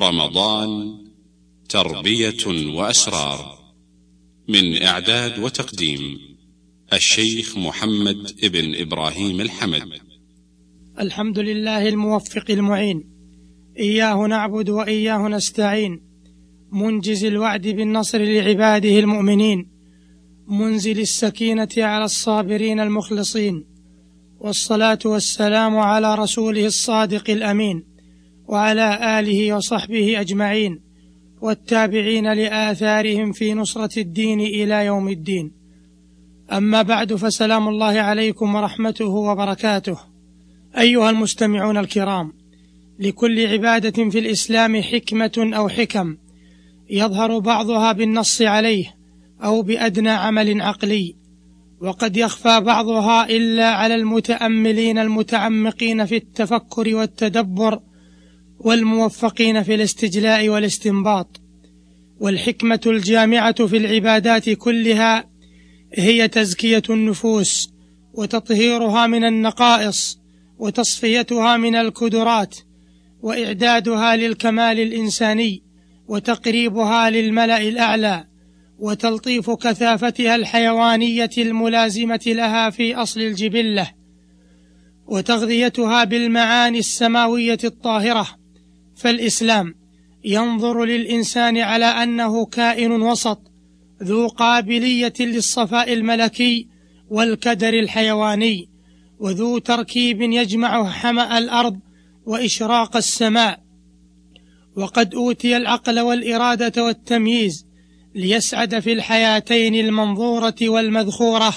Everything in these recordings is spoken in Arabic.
رمضان تربية وأسرار من إعداد وتقديم الشيخ محمد ابن إبراهيم الحمد. الحمد لله الموفق المعين. إياه نعبد وإياه نستعين. منجز الوعد بالنصر لعباده المؤمنين. منزل السكينة على الصابرين المخلصين. والصلاة والسلام على رسوله الصادق الأمين. وعلى آله وصحبه أجمعين والتابعين لآثارهم في نصرة الدين إلى يوم الدين. أما بعد فسلام الله عليكم ورحمته وبركاته. أيها المستمعون الكرام لكل عبادة في الإسلام حكمة أو حكم يظهر بعضها بالنص عليه أو بأدنى عمل عقلي وقد يخفى بعضها إلا على المتأملين المتعمقين في التفكر والتدبر والموفقين في الاستجلاء والاستنباط والحكمة الجامعة في العبادات كلها هي تزكية النفوس وتطهيرها من النقائص وتصفيتها من الكدرات وإعدادها للكمال الإنساني وتقريبها للملأ الأعلى وتلطيف كثافتها الحيوانية الملازمة لها في أصل الجبلة وتغذيتها بالمعاني السماوية الطاهرة. فالإسلام ينظر للإنسان على أنه كائن وسط ذو قابلية للصفاء الملكي والكدر الحيواني وذو تركيب يجمع حمأ الأرض وإشراق السماء. وقد أوتي العقل والإرادة والتمييز ليسعد في الحياتين المنظورة والمذخورة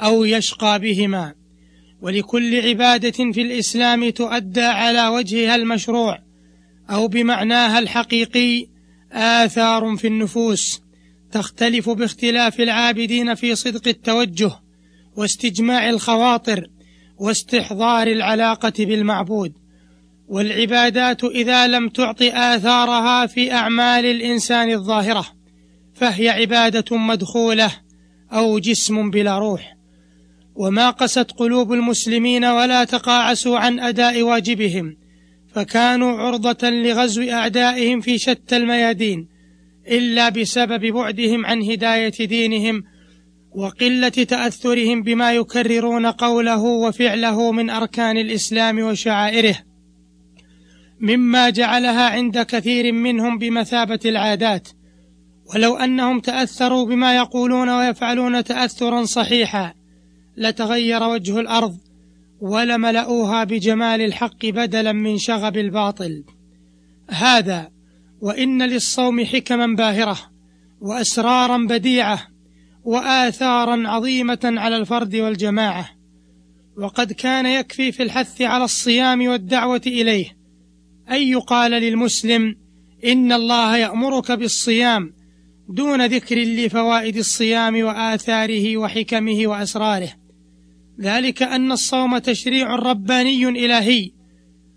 أو يشقى بهما. ولكل عبادة في الإسلام تؤدى على وجهها المشروع أو بمعناها الحقيقي آثار في النفوس تختلف باختلاف العابدين في صدق التوجه واستجماع الخواطر واستحضار العلاقة بالمعبود. والعبادات إذا لم تعط آثارها في أعمال الإنسان الظاهرة فهي عبادة مدخولة أو جسم بلا روح. وما قست قلوب المسلمين ولا تقاعسوا عن أداء واجبهم. فكانوا عرضة لغزو أعدائهم في شتى الميادين إلا بسبب بعدهم عن هداية دينهم وقلة تأثرهم بما يكررون قوله وفعله من أركان الإسلام وشعائره مما جعلها عند كثير منهم بمثابة العادات. ولو أنهم تأثروا بما يقولون ويفعلون تاثرا صحيحا لتغير وجه الأرض. ولملؤوها بجمال الحق بدلا من شغب الباطل. هذا وإن للصوم حكما باهرة وأسرارا بديعة وآثارا عظيمة على الفرد والجماعة. وقد كان يكفي في الحث على الصيام والدعوة إليه. ان يقال للمسلم إن الله يأمرك بالصيام دون ذكر لفوائد الصيام وآثاره وحكمه وأسراره. ذلك أن الصوم تشريع رباني إلهي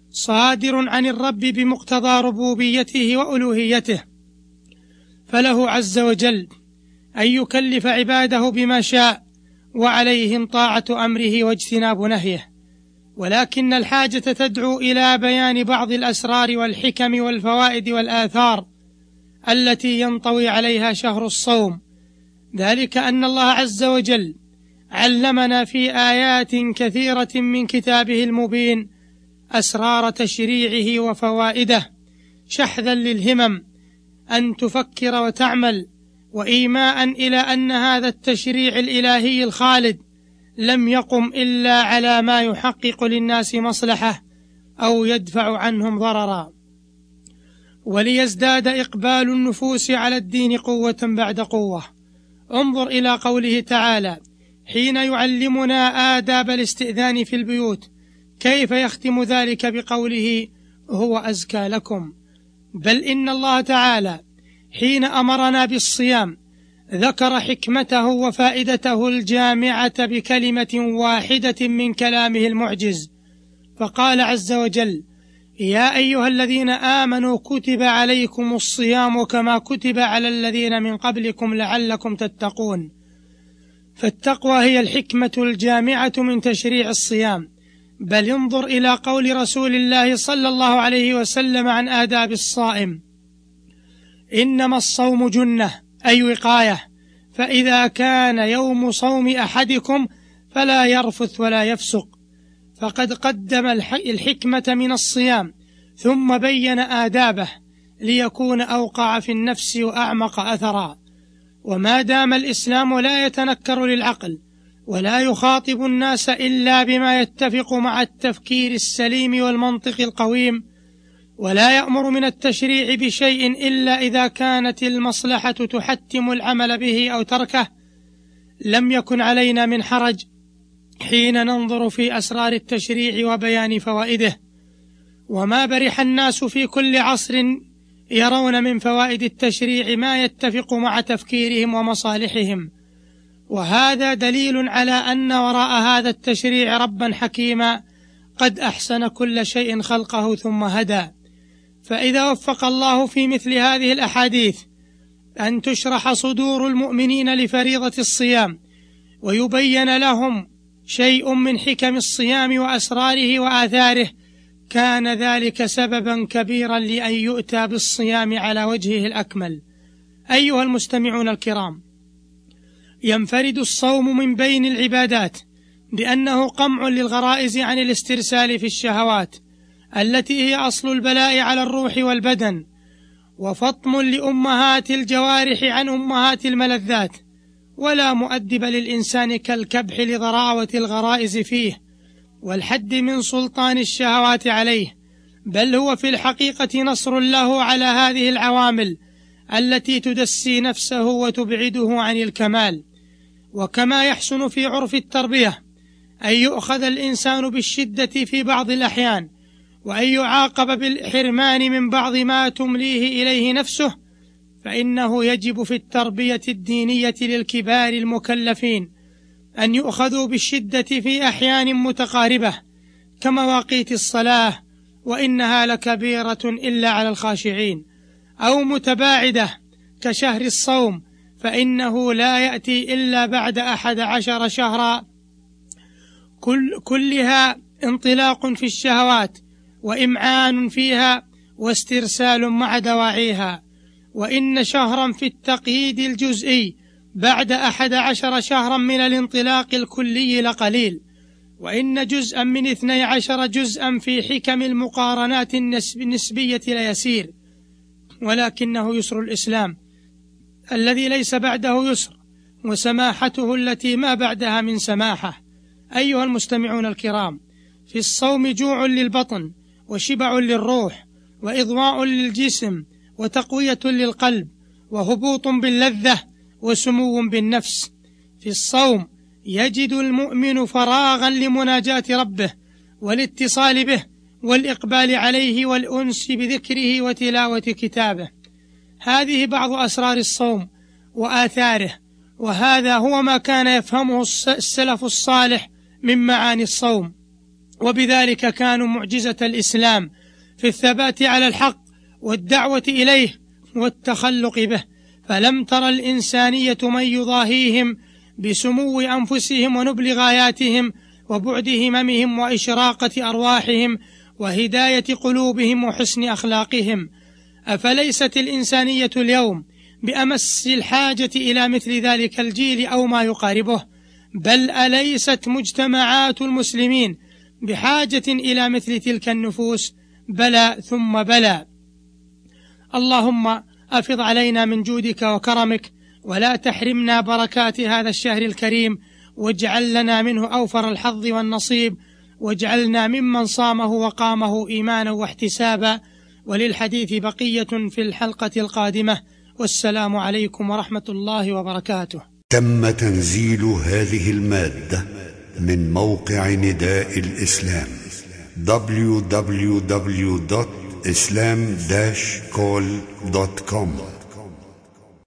صادر عن الرب بمقتضى ربوبيته وألوهيته. فله عز وجل أن يكلف عباده بما شاء وعليهم طاعة أمره واجتناب نهيه. ولكن الحاجة تدعو إلى بيان بعض الأسرار والحكم والفوائد والآثار التي ينطوي عليها شهر الصوم. ذلك أن الله عز وجل علمنا في آيات كثيرة من كتابه المبين أسرار تشريعه وفوائده شحذا للهمم أن تفكر وتعمل وايماء إلى أن هذا التشريع الإلهي الخالد لم يقم إلا على ما يحقق للناس مصلحة أو يدفع عنهم ضررا. وليزداد إقبال النفوس على الدين قوة بعد قوة. انظر إلى قوله تعالى حين يعلمنا آداب الاستئذان في البيوت كيف يختم ذلك بقوله هو أزكى لكم؟ بل إن الله تعالى حين أمرنا بالصيام ذكر حكمته وفائدته الجامعة بكلمة واحدة من كلامه المعجز فقال عز وجل يا أيها الذين آمنوا كتب عليكم الصيام كما كتب على الذين من قبلكم لعلكم تتقون فالتقوى هي الحكمة الجامعة من تشريع الصيام. بل انظر إلى قول رسول الله صلى الله عليه وسلم عن آداب الصائم. إنما الصوم جنة أي وقاية. فإذا كان يوم صوم أحدكم فلا يرفث ولا يفسق. فقد قدم الحكمة من الصيام ثم بين آدابه ليكون أوقع في النفس وأعمق أثرا. وما دام الإسلام لا يتنكر للعقل ولا يخاطب الناس إلا بما يتفق مع التفكير السليم والمنطق القويم ولا يأمر من التشريع بشيء إلا إذا كانت المصلحة تحتم العمل به أو تركه لم يكن علينا من حرج حين ننظر في أسرار التشريع وبيان فوائده. وما برح الناس في كل عصر يرون من فوائد التشريع ما يتفق مع تفكيرهم ومصالحهم. وهذا دليل على أن وراء هذا التشريع ربا حكيما قد أحسن كل شيء خلقه ثم هدى. فإذا وفق الله في مثل هذه الأحاديث أن تشرح صدور المؤمنين لفريضة الصيام ويبين لهم شيء من حكم الصيام وأسراره وآثاره كان ذلك سببا كبيرا لأن يؤتى بالصيام على وجهه الأكمل. أيها المستمعون الكرام ينفرد الصوم من بين العبادات بأنه قمع للغرائز عن الاسترسال في الشهوات التي هي أصل البلاء على الروح والبدن وفطم لأمهات الجوارح عن أمهات الملذات ولا مؤدب للإنسان كالكبح لضراوة الغرائز فيه. والحد من سلطان الشهوات عليه بل هو في الحقيقة نصر له على هذه العوامل التي تدسي نفسه وتبعده عن الكمال. وكما يحسن في عرف التربية أن يؤخذ الإنسان بالشدة في بعض الأحيان وأن يعاقب بالحرمان من بعض ما تمليه إليه نفسه فإنه يجب في التربية الدينية للكبار المكلفين. أن يؤخذوا بالشدة في أحيان متقاربة كمواقيت الصلاة وإنها لكبيرة إلا على الخاشعين أو متباعدة كشهر الصوم فإنه لا يأتي إلا بعد أحد عشر شهرا. كل كلها انطلاق في الشهوات وإمعان فيها واسترسال مع دواعيها. وإن شهرا في التقييد الجزئي بعد أحد عشر شهرا من الانطلاق الكلي لقليل وإن جزءا من اثني عشر جزءا في حكم المقارنات النسبية ليسير ولكنه يسر الإسلام الذي ليس بعده يسر وسماحته التي ما بعدها من سماحة. أيها المستمعون الكرام في الصوم جوع للبطن وشبع للروح وإضواء للجسم وتقوية للقلب وهبوط باللذة وسمو بالنفس. في الصوم يجد المؤمن فراغا لمناجاة ربه والاتصال به والإقبال عليه والأنس بذكره وتلاوة كتابه. هذه بعض أسرار الصوم وآثاره وهذا هو ما كان يفهمه السلف الصالح من معاني الصوم. وبذلك كانوا معجزة الإسلام في الثبات على الحق والدعوة إليه والتخلق به. فلم تر الإنسانية من يضاهيهم بسمو أنفسهم ونبل غاياتهم وبعد هممهم وإشراقة أرواحهم وهداية قلوبهم وحسن أخلاقهم. أفليست الإنسانية اليوم بأمس الحاجة إلى مثل ذلك الجيل أو ما يقاربه؟ بل أليست مجتمعات المسلمين بحاجة إلى مثل تلك النفوس؟ بلى ثم بلى. اللهم أفض علينا من جودك وكرمك ولا تحرمنا بركات هذا الشهر الكريم. واجعل لنا منه أوفر الحظ والنصيب. واجعلنا ممن صامه وقامه إيمانا واحتسابا. وللحديث بقية في الحلقة القادمة. والسلام عليكم ورحمة الله وبركاته. تم تنزيل هذه المادة من موقع نداء الإسلام www.islam-call.com